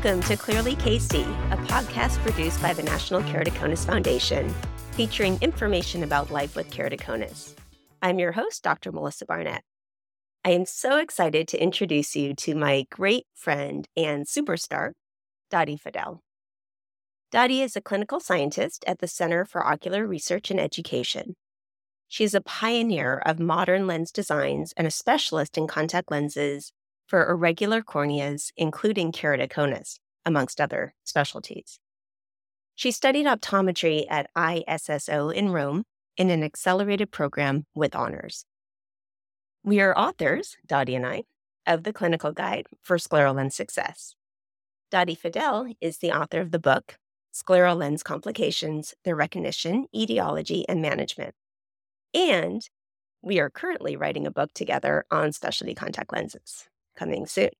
Welcome to Clearly KC, a podcast produced by the National Keratoconus Foundation, featuring information about life with keratoconus. I'm your host, Dr. Melissa Barnett. I am so excited to introduce you to my great friend and superstar, Daddi Fadel. Daddi is a clinical scientist at the Center for Ocular Research and Education. She is a pioneer of modern lens designs and a specialist in contact lenses for irregular corneas, including keratoconus, amongst other specialties. She studied optometry at ISSO in Rome in an accelerated program with honors. We are authors, Daddi and I, of the clinical guide for scleral lens success. Daddi Fadel is the author of the book, Scleral Lens Complications, Their Recognition, Etiology, and Management. And we are currently writing a book together on specialty contact lenses coming soon.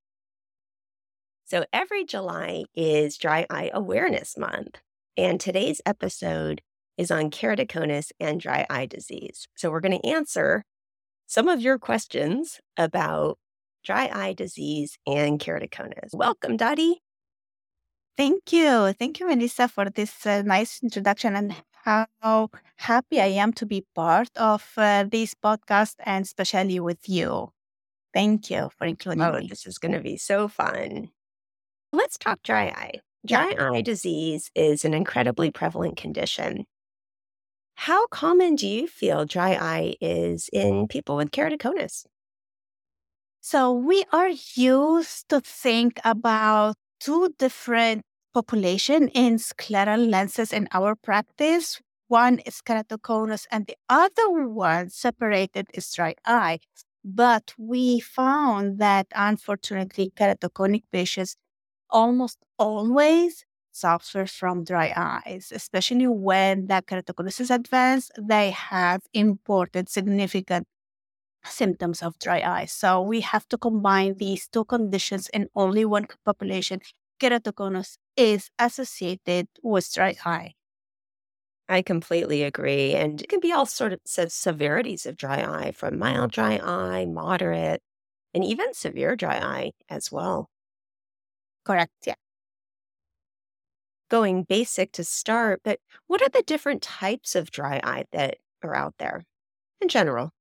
So every July is Dry Eye Awareness Month, and today's episode is on keratoconus and dry eye disease. So we're going to answer some of your questions about dry eye disease and keratoconus. Welcome, Daddi. Thank you. Thank you, Melissa, for this uh, nice introduction and how happy I am to be part of uh, this podcast and especially with you. Thank you for including oh, me. This is going to be so fun. Let's talk dry eye. Dry yeah. eye disease is an incredibly prevalent condition. How common do you feel dry eye is in people with keratoconus? So, we are used to think about two different population in scleral lenses in our practice. One is keratoconus and the other one separated is dry eye. But we found that unfortunately, keratoconic patients almost always suffer from dry eyes, especially when the keratoconus is advanced. They have important, significant symptoms of dry eyes. So we have to combine these two conditions in only one population. Keratoconus is associated with dry eye. I completely agree. And it can be all sorts of severities of dry eye from mild dry eye, moderate, and even severe dry eye as well. Correct. Yeah. Going basic to start, but what are the different types of dry eye that are out there in general?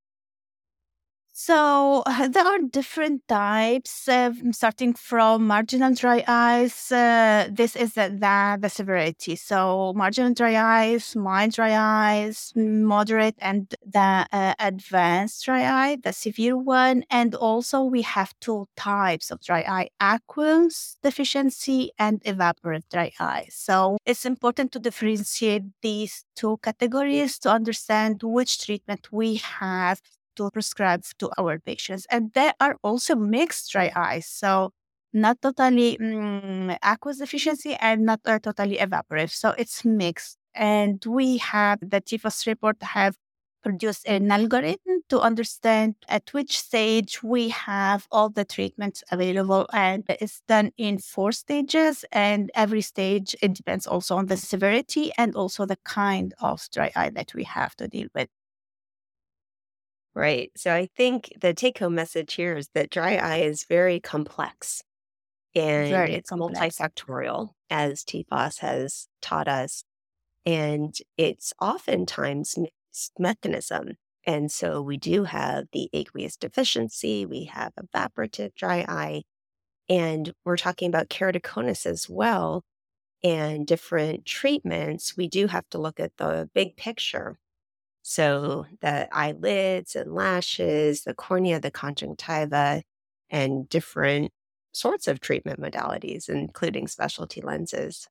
So uh, there are different types, uh, starting from marginal dry eyes. Uh, this is the, the, the severity. So marginal dry eyes, mild dry eyes, moderate, and the uh, advanced dry eye, the severe one. And also we have two types of dry eye: aqueous deficiency and evaporative dry eye. So it's important to differentiate these two categories to understand which treatment we have to prescribe to our patients. And there are also mixed dry eyes. So not totally um, aqueous deficiency and not uh, totally evaporative. So it's mixed. And we have the TFOS report have produced an algorithm to understand at which stage we have all the treatments available. And it's done in four stages. And every stage, it depends also on the severity and also the kind of dry eye that we have to deal with. Right. So I think the take home message here is that dry eye is very complex and very it's complex. multifactorial, as TFOS has taught us. And it's oftentimes mixed mechanism. And so we do have the aqueous deficiency, we have evaporative dry eye, and we're talking about keratoconus as well and different treatments. We do have to look at the big picture so the eyelids and lashes, the cornea, the conjunctiva, and different sorts of treatment modalities, including specialty lenses.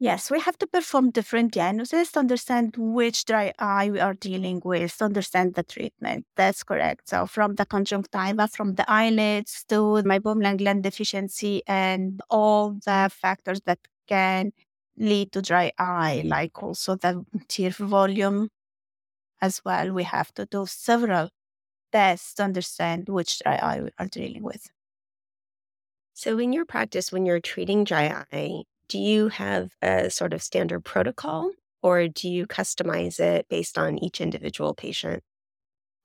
Yes, we have to perform different diagnoses to understand which dry eye we are dealing with, to understand the treatment. That's correct. So, from the conjunctiva, from the eyelids to meibomian gland deficiency, and all the factors that can lead to dry eye, mm-hmm. like also the tear volume as well. We have to do several tests to understand which dry eye we are dealing with. So, in your practice, when you're treating dry eye, do you have a sort of standard protocol or do you customize it based on each individual patient?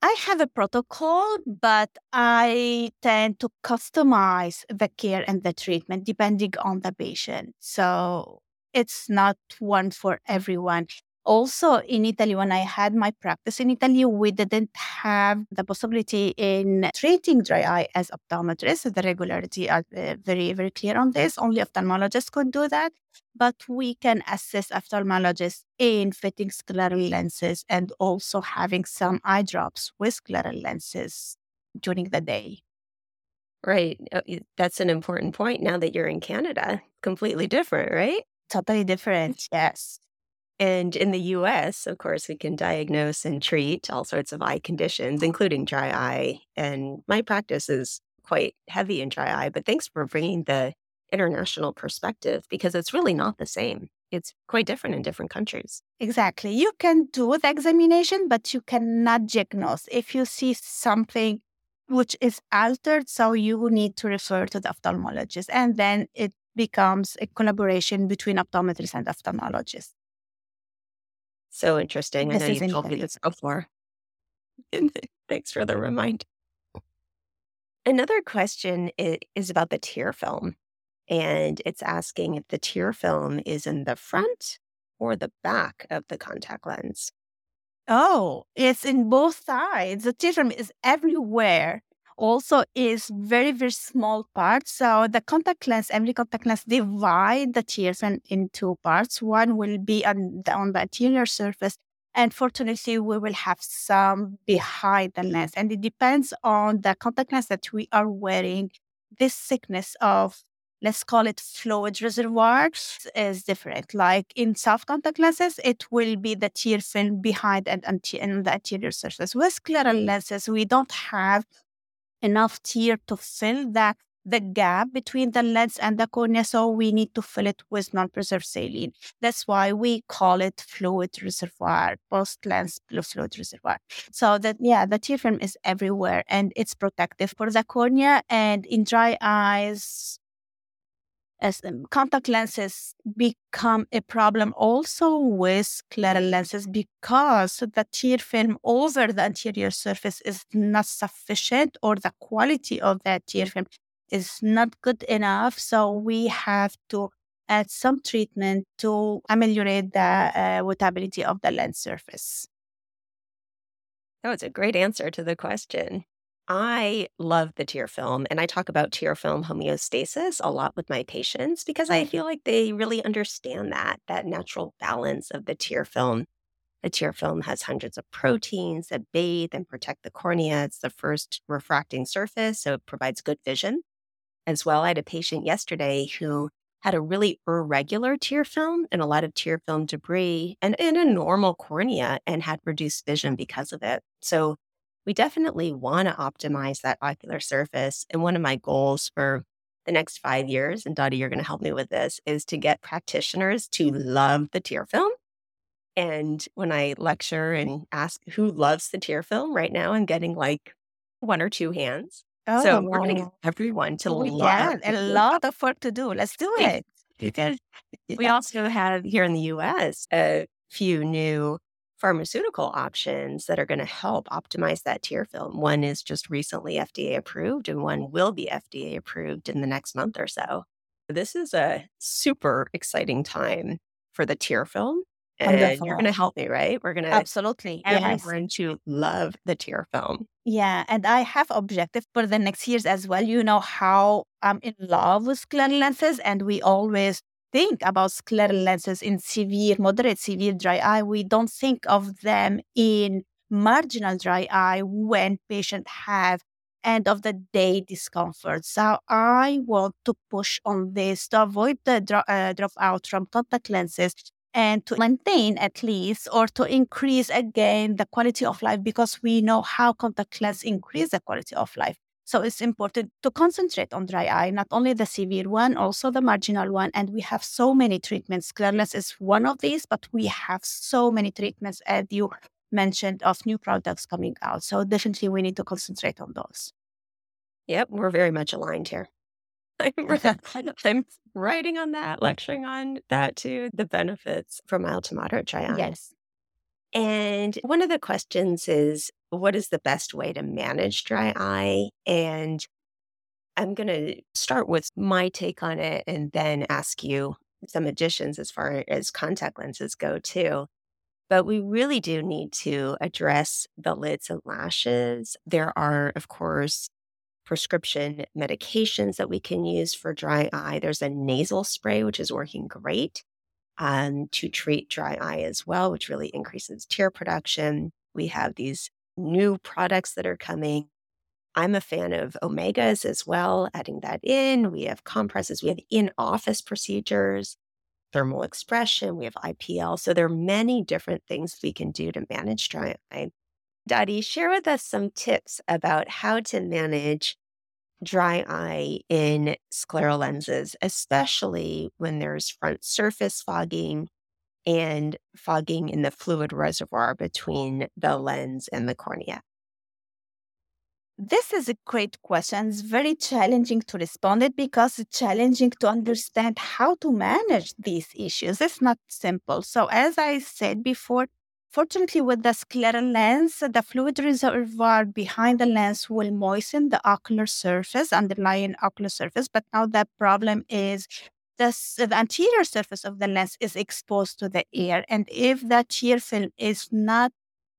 I have a protocol, but I tend to customize the care and the treatment depending on the patient. So it's not one for everyone. Also, in Italy, when I had my practice in Italy, we didn't have the possibility in treating dry eye as optometrists. The regularity are uh, very, very clear on this. Only ophthalmologists could do that. But we can assist ophthalmologists in fitting scleral lenses and also having some eye drops with scleral lenses during the day. Right. Uh, that's an important point now that you're in Canada. Completely different, right? Totally different. Yes. And in the US, of course, we can diagnose and treat all sorts of eye conditions, including dry eye. And my practice is quite heavy in dry eye, but thanks for bringing the international perspective because it's really not the same. It's quite different in different countries. Exactly. You can do the examination, but you cannot diagnose. If you see something which is altered, so you need to refer to the ophthalmologist. And then it becomes a collaboration between optometrists and ophthalmologists. So interesting. This I know you've told me this before. Thanks for the reminder. Another question is about the tear film. And it's asking if the tear film is in the front or the back of the contact lens. Oh, it's in both sides. The tear film is everywhere also is very, very small part So the contact lens, every contact lens divide the tears in two parts. One will be on the, on the anterior surface. And fortunately, we will have some behind the lens. And it depends on the contact lens that we are wearing. This thickness of, let's call it fluid reservoirs, is different. Like in soft contact lenses, it will be the tear film behind and, and the anterior surface. With scleral lenses, we don't have enough tear to fill that the gap between the lens and the cornea, so we need to fill it with non-preserved saline. That's why we call it fluid reservoir, post-lens fluid reservoir. So that yeah, the tear film is everywhere and it's protective for the cornea. And in dry eyes, as contact lenses become a problem also with scleral lenses because the tear film over the anterior surface is not sufficient or the quality of that tear film is not good enough. So we have to add some treatment to ameliorate the uh, wettability of the lens surface. That was a great answer to the question. I love the tear film, and I talk about tear film homeostasis a lot with my patients because I feel like they really understand that, that natural balance of the tear film. The tear film has hundreds of proteins that bathe and protect the cornea. It's the first refracting surface, so it provides good vision. As well, I had a patient yesterday who had a really irregular tear film and a lot of tear film debris and in a normal cornea and had reduced vision because of it. So we definitely want to optimize that ocular surface. And one of my goals for the next five years, and Daddi, you're going to help me with this, is to get practitioners to love the tear film. And when I lecture and ask who loves the tear film right now, I'm getting like one or two hands. Oh, so we're going to get everyone to oh, love yeah, a lot of work to do. Let's do it. We also have here in the US a few new pharmaceutical options that are going to help optimize that tear film. One is just recently FDA approved, and one will be FDA approved in the next month or so. This is a super exciting time for the tear film. And Wonderful. you're going to help me, right? We're going to absolutely everyone yes. to love the tear film. Yeah, and I have objective for the next years as well. You know how I'm in love with scleral lenses, and we always think about scleral lenses in severe, moderate, severe dry eye. We don't think of them in marginal dry eye when patients have end of the day discomfort. So I want to push on this to avoid the dro- uh, dropout from contact lenses and to maintain at least or to increase again the quality of life because we know how contact lens increase the quality of life. So it's important to concentrate on dry eye, not only the severe one, also the marginal one. And we have so many treatments. Clearness is one of these, but we have so many treatments, as you mentioned, of new products coming out. So definitely we need to concentrate on those. Yep, we're very much aligned here. I'm writing on that, lecturing on that too, the benefits for mild to moderate dry eye. Yes. And one of the questions is what is the best way to manage dry eye. And I'm going to start with my take on it and then ask you some additions as far as contact lenses go, too. But we really do need to address the lids and lashes. There are, of course, prescription medications that we can use for dry eye. There's a nasal spray, which is working great um, to treat dry eye as well, which really increases tear production. We have these new products that are coming. I'm a fan of omegas as well, adding that in. We have compresses, we have in office procedures, thermal expression, we have IPL. So there are many different things we can do to manage dry eye. Daddi, share with us some tips about how to manage dry eye in scleral lenses, especially when there's front surface fogging and fogging in the fluid reservoir between the lens and the cornea? This is a great question. It's very challenging to respond it because it's challenging to understand how to manage these issues. It's not simple. So as I said before, Fortunately, with the scleral lens, the fluid reservoir behind the lens will moisten the ocular surface, underlying ocular surface. But now the problem is the, the anterior surface of the lens is exposed to the air. And if the tear film is not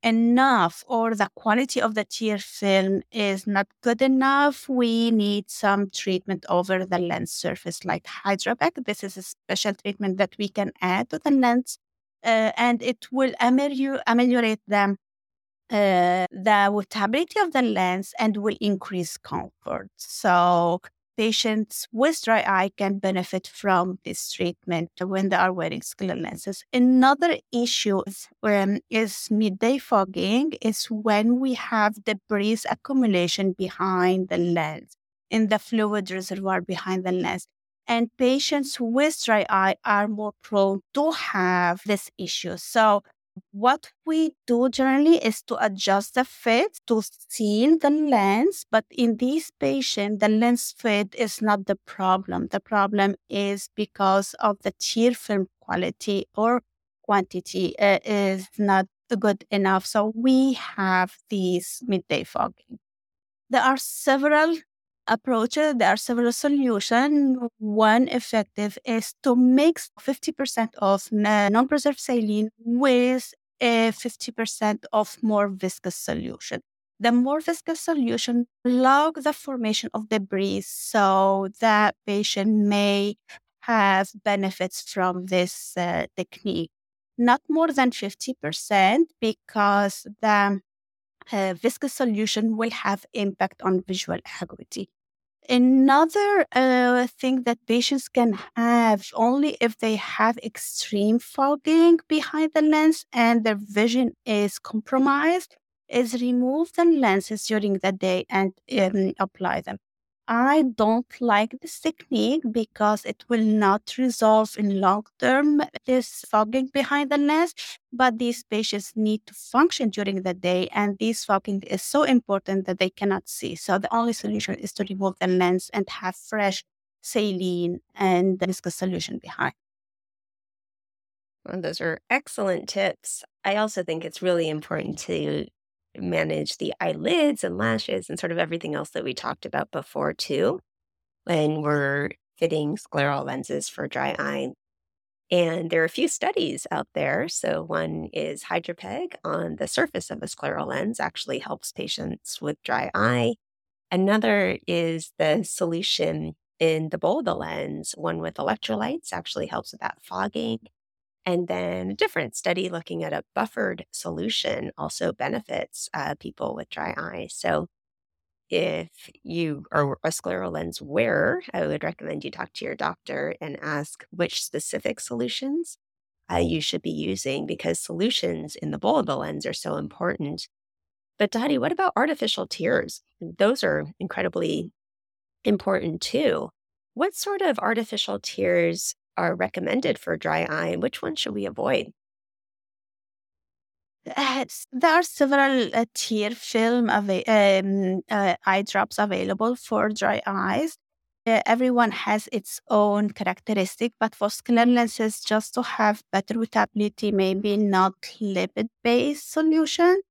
enough or the quality of the tear film is not good enough, we need some treatment over the lens surface like Hydra-PEG. This is a special treatment that we can add to the lens uh, and it will ameliorate, ameliorate the, uh, the wettability of the lens and will increase comfort. So patients with dry eye can benefit from this treatment when they are wearing scleral lenses. Another issue is, um, is midday fogging is when we have debris accumulation behind the lens in the fluid reservoir behind the lens. And patients with dry eye are more prone to have this issue. So, what we do generally is to adjust the fit to seal the lens. But in these patients, the lens fit is not the problem. The problem is because of the tear film quality or quantity uh, is not good enough. So we have these midday fogging. There are several approaches, there are several solutions. One effective is to mix 50% of non preserved saline with a 50% of more viscous solution. The more viscous solution log the formation of debris so that patient may have benefits from this uh, technique. Not more than 50% because the uh, viscous solution will have impact on visual acuity. Another uh, thing that patients can have only if they have extreme fogging behind the lens and their vision is compromised is remove the lenses during the day and um, apply them. I don't like this technique because it will not resolve in long term this fogging behind the lens. But these patients need to function during the day, and this fogging is so important that they cannot see. So the only solution is to remove the lens and have fresh saline and viscous solution behind. Well, those are excellent tips. I also think it's really important to manage the eyelids and lashes and sort of everything else that we talked about before, too, when we're fitting scleral lenses for dry eye. And there are a few studies out there. So, one is Hydra-PEG on the surface of a scleral lens actually helps patients with dry eye. Another is the solution in the bowl of the lens, one with electrolytes, actually helps with that fogging. And then a different study looking at a buffered solution also benefits uh, people with dry eye. So if you are a scleral lens wearer, I would recommend you talk to your doctor and ask which specific solutions uh, you should be using because solutions in the bowl of the lens are so important. But Daddi, what about artificial tears? Those are incredibly important too. What sort of artificial tears are recommended for dry eye and which ones should we avoid? Uh, there are several uh, tear film um, uh, eye drops available for dry eyes. Everyone has its own characteristic, but for scleral lenses, just to have better wettability, maybe not lipid based solution.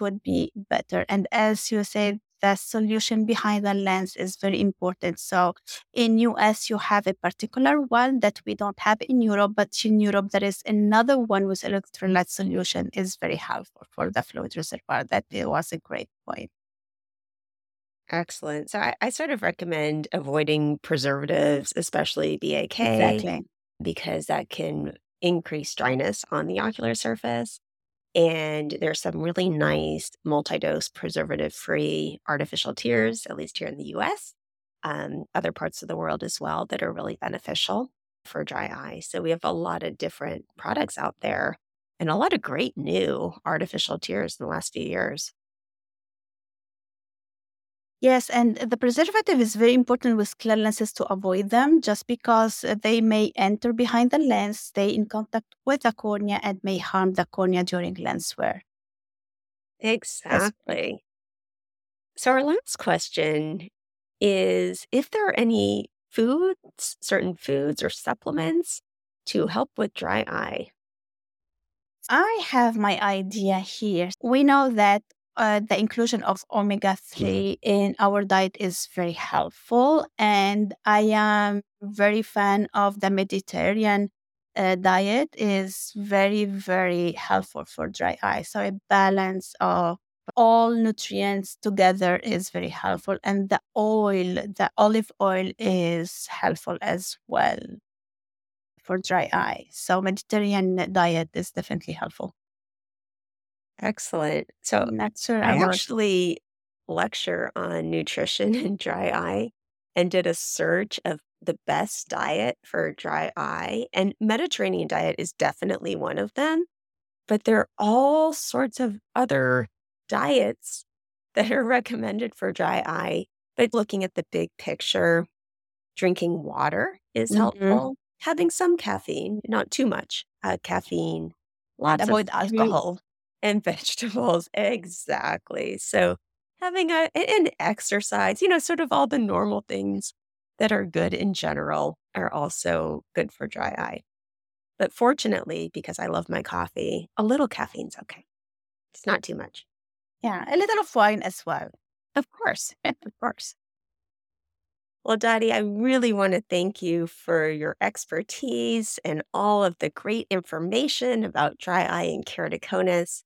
would be better. And as you said, the solution behind the lens is very important. So in US, you have a particular one that we don't have in Europe, but in Europe, there is another one with electrolyte solution is very helpful for the fluid reservoir. That was a great point. Excellent. So I, I sort of recommend avoiding preservatives, especially BAK, Exactly. because that can increase dryness on the ocular surface. And there's some really nice multi dose preservative free artificial tears, at least here in the US, um, other parts of the world as well, that are really beneficial for dry eye. So we have a lot of different products out there and a lot of great new artificial tears in the last few years. Yes, and the preservative is very important with clear lenses to avoid them just because uh, they may enter behind the lens, stay in contact with the cornea, and may harm the cornea during lens wear. Exactly. So, our last question is if there are any foods, certain foods or supplements to help with dry eye. I have my idea here. We know that uh, the inclusion of omega 3 in our diet is very helpful. And I am very fan of the Mediterranean uh, diet is very, very helpful for dry eye. So a balance of all nutrients together is very helpful. And the oil, the olive oil is helpful as well for dry eye. So Mediterranean diet is definitely helpful. Excellent. So, Not sure I I actually lecture on nutrition and dry eye and did a search of the best diet for dry eye. And Mediterranean diet is definitely one of them. But there are all sorts of other diets that are recommended for dry eye. But looking at the big picture, drinking water is Mhm. helpful. Having some caffeine, not too much uh, caffeine, lots of Avoid alcohol. And vegetables. Exactly. So having a and exercise, you know, sort of all the normal things that are good in general are also good for dry eye. But fortunately, because I love my coffee, a little caffeine's okay. It's not too much. Yeah, a little of wine as well. Of course. of course. Well, Daddi, I really want to thank you for your expertise and all of the great information about dry eye and keratoconus.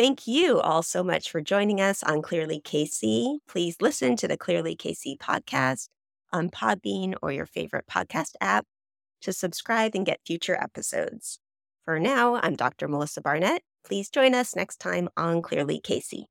Thank you all so much for joining us on Clearly KC. Please listen to the Clearly KC podcast on Podbean or your favorite podcast app to subscribe and get future episodes. For now, I'm Dr. Melissa Barnett. Please join us next time on Clearly KC.